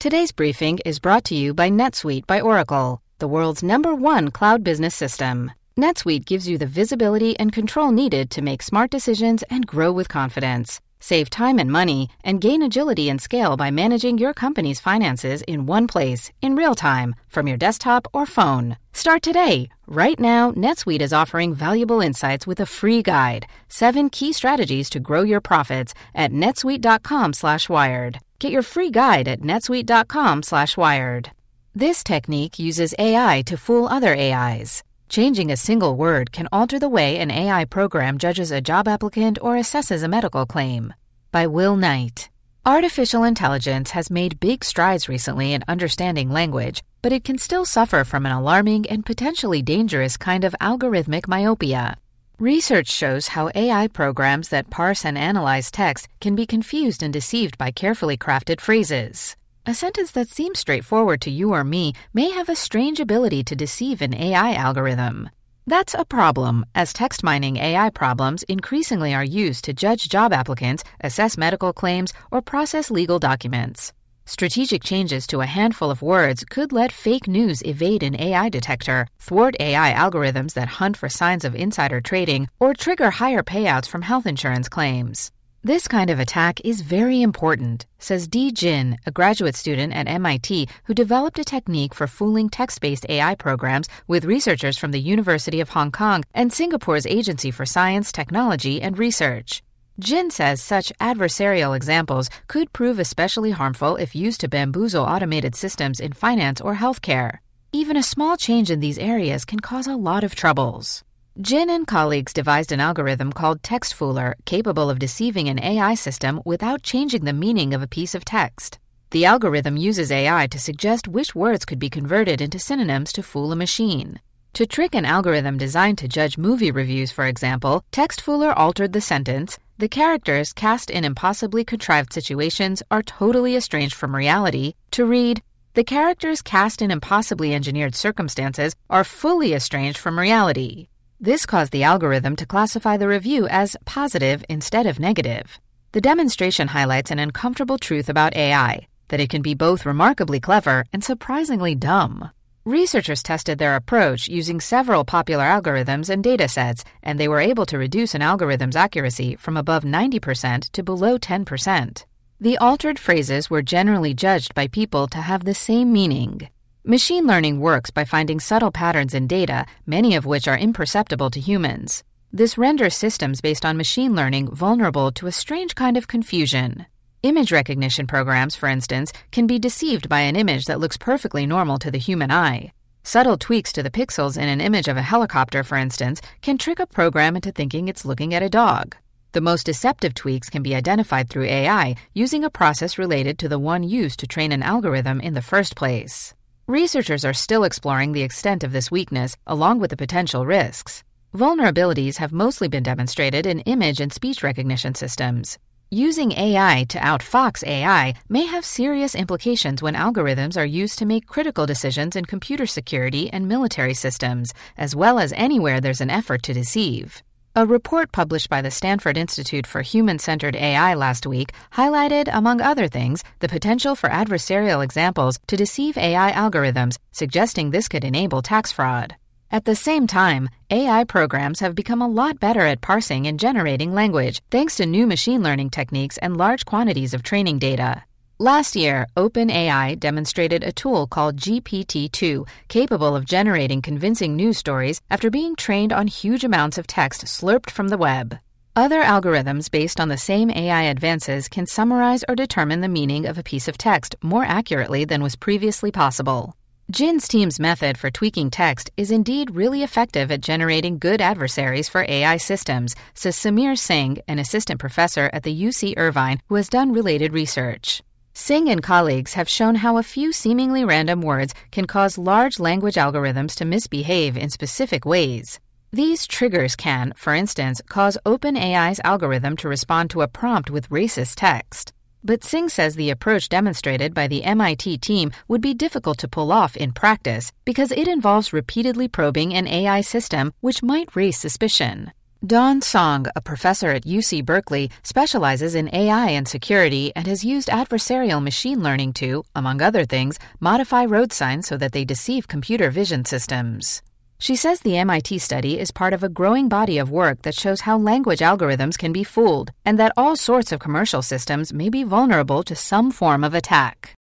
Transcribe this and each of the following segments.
Today's briefing is brought to you by NetSuite by Oracle, the world's number one cloud business system. NetSuite gives you the visibility and control needed to make smart decisions and grow with confidence. Save time and money and gain agility and scale by managing your company's finances in one place, in real time, from your desktop or phone. Start today. Right now, NetSuite is offering valuable insights with a free guide, seven key strategies to grow your profits at netsuite.com/wired. Get your free guide at netsuite.com/wired. This technique uses AI to fool other AIs. Changing a single word can alter the way an AI program judges a job applicant or assesses a medical claim. By Will Knight. Artificial intelligence has made big strides recently in understanding language, but it can still suffer from an alarming and potentially dangerous kind of algorithmic myopia. Research shows how AI programs that parse and analyze text can be confused and deceived by carefully crafted phrases. A sentence that seems straightforward to you or me may have a strange ability to deceive an AI algorithm. That's a problem, as text mining AI problems increasingly are used to judge job applicants, assess medical claims, or process legal documents. Strategic changes to a handful of words could let fake news evade an AI detector, thwart AI algorithms that hunt for signs of insider trading, or trigger higher payouts from health insurance claims. This kind of attack is very important, says Di Jin, a graduate student at MIT who developed a technique for fooling text based AI programs with researchers from the University of Hong Kong and Singapore's Agency for Science, Technology, and Research. Jin says such adversarial examples could prove especially harmful if used to bamboozle automated systems in finance or healthcare. Even a small change in these areas can cause a lot of troubles. Jin and colleagues devised an algorithm called TextFooler capable of deceiving an AI system without changing the meaning of a piece of text. The algorithm uses AI to suggest which words could be converted into synonyms to fool a machine. To trick an algorithm designed to judge movie reviews, for example, TextFooler altered the sentence the characters cast in impossibly contrived situations are totally estranged from reality to read, The characters cast in impossibly engineered circumstances are fully estranged from reality. This caused the algorithm to classify the review as positive instead of negative. The demonstration highlights an uncomfortable truth about AI that it can be both remarkably clever and surprisingly dumb. Researchers tested their approach using several popular algorithms and datasets, and they were able to reduce an algorithm's accuracy from above 90% to below 10%. The altered phrases were generally judged by people to have the same meaning. Machine learning works by finding subtle patterns in data, many of which are imperceptible to humans. This renders systems based on machine learning vulnerable to a strange kind of confusion. Image recognition programs, for instance, can be deceived by an image that looks perfectly normal to the human eye. Subtle tweaks to the pixels in an image of a helicopter, for instance, can trick a program into thinking it's looking at a dog. The most deceptive tweaks can be identified through AI using a process related to the one used to train an algorithm in the first place. Researchers are still exploring the extent of this weakness along with the potential risks. Vulnerabilities have mostly been demonstrated in image and speech recognition systems. Using AI to outfox AI may have serious implications when algorithms are used to make critical decisions in computer security and military systems, as well as anywhere there's an effort to deceive. A report published by the Stanford Institute for Human Centered AI last week highlighted, among other things, the potential for adversarial examples to deceive AI algorithms, suggesting this could enable tax fraud. At the same time, AI programs have become a lot better at parsing and generating language thanks to new machine learning techniques and large quantities of training data. Last year, OpenAI demonstrated a tool called GPT 2 capable of generating convincing news stories after being trained on huge amounts of text slurped from the web. Other algorithms based on the same AI advances can summarize or determine the meaning of a piece of text more accurately than was previously possible. Jin's team's method for tweaking text is indeed really effective at generating good adversaries for AI systems, says Sameer Singh, an assistant professor at the UC Irvine who has done related research. Singh and colleagues have shown how a few seemingly random words can cause large language algorithms to misbehave in specific ways. These triggers can, for instance, cause OpenAI's algorithm to respond to a prompt with racist text. But Singh says the approach demonstrated by the MIT team would be difficult to pull off in practice because it involves repeatedly probing an AI system which might raise suspicion. Dawn Song, a professor at UC Berkeley, specializes in AI and security and has used adversarial machine learning to, among other things, modify road signs so that they deceive computer vision systems. She says the MIT study is part of a growing body of work that shows how language algorithms can be fooled and that all sorts of commercial systems may be vulnerable to some form of attack.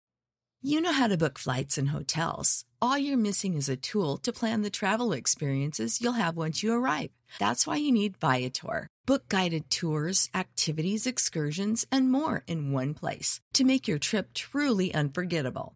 You know how to book flights and hotels. All you're missing is a tool to plan the travel experiences you'll have once you arrive. That's why you need Viator. Book guided tours, activities, excursions, and more in one place to make your trip truly unforgettable.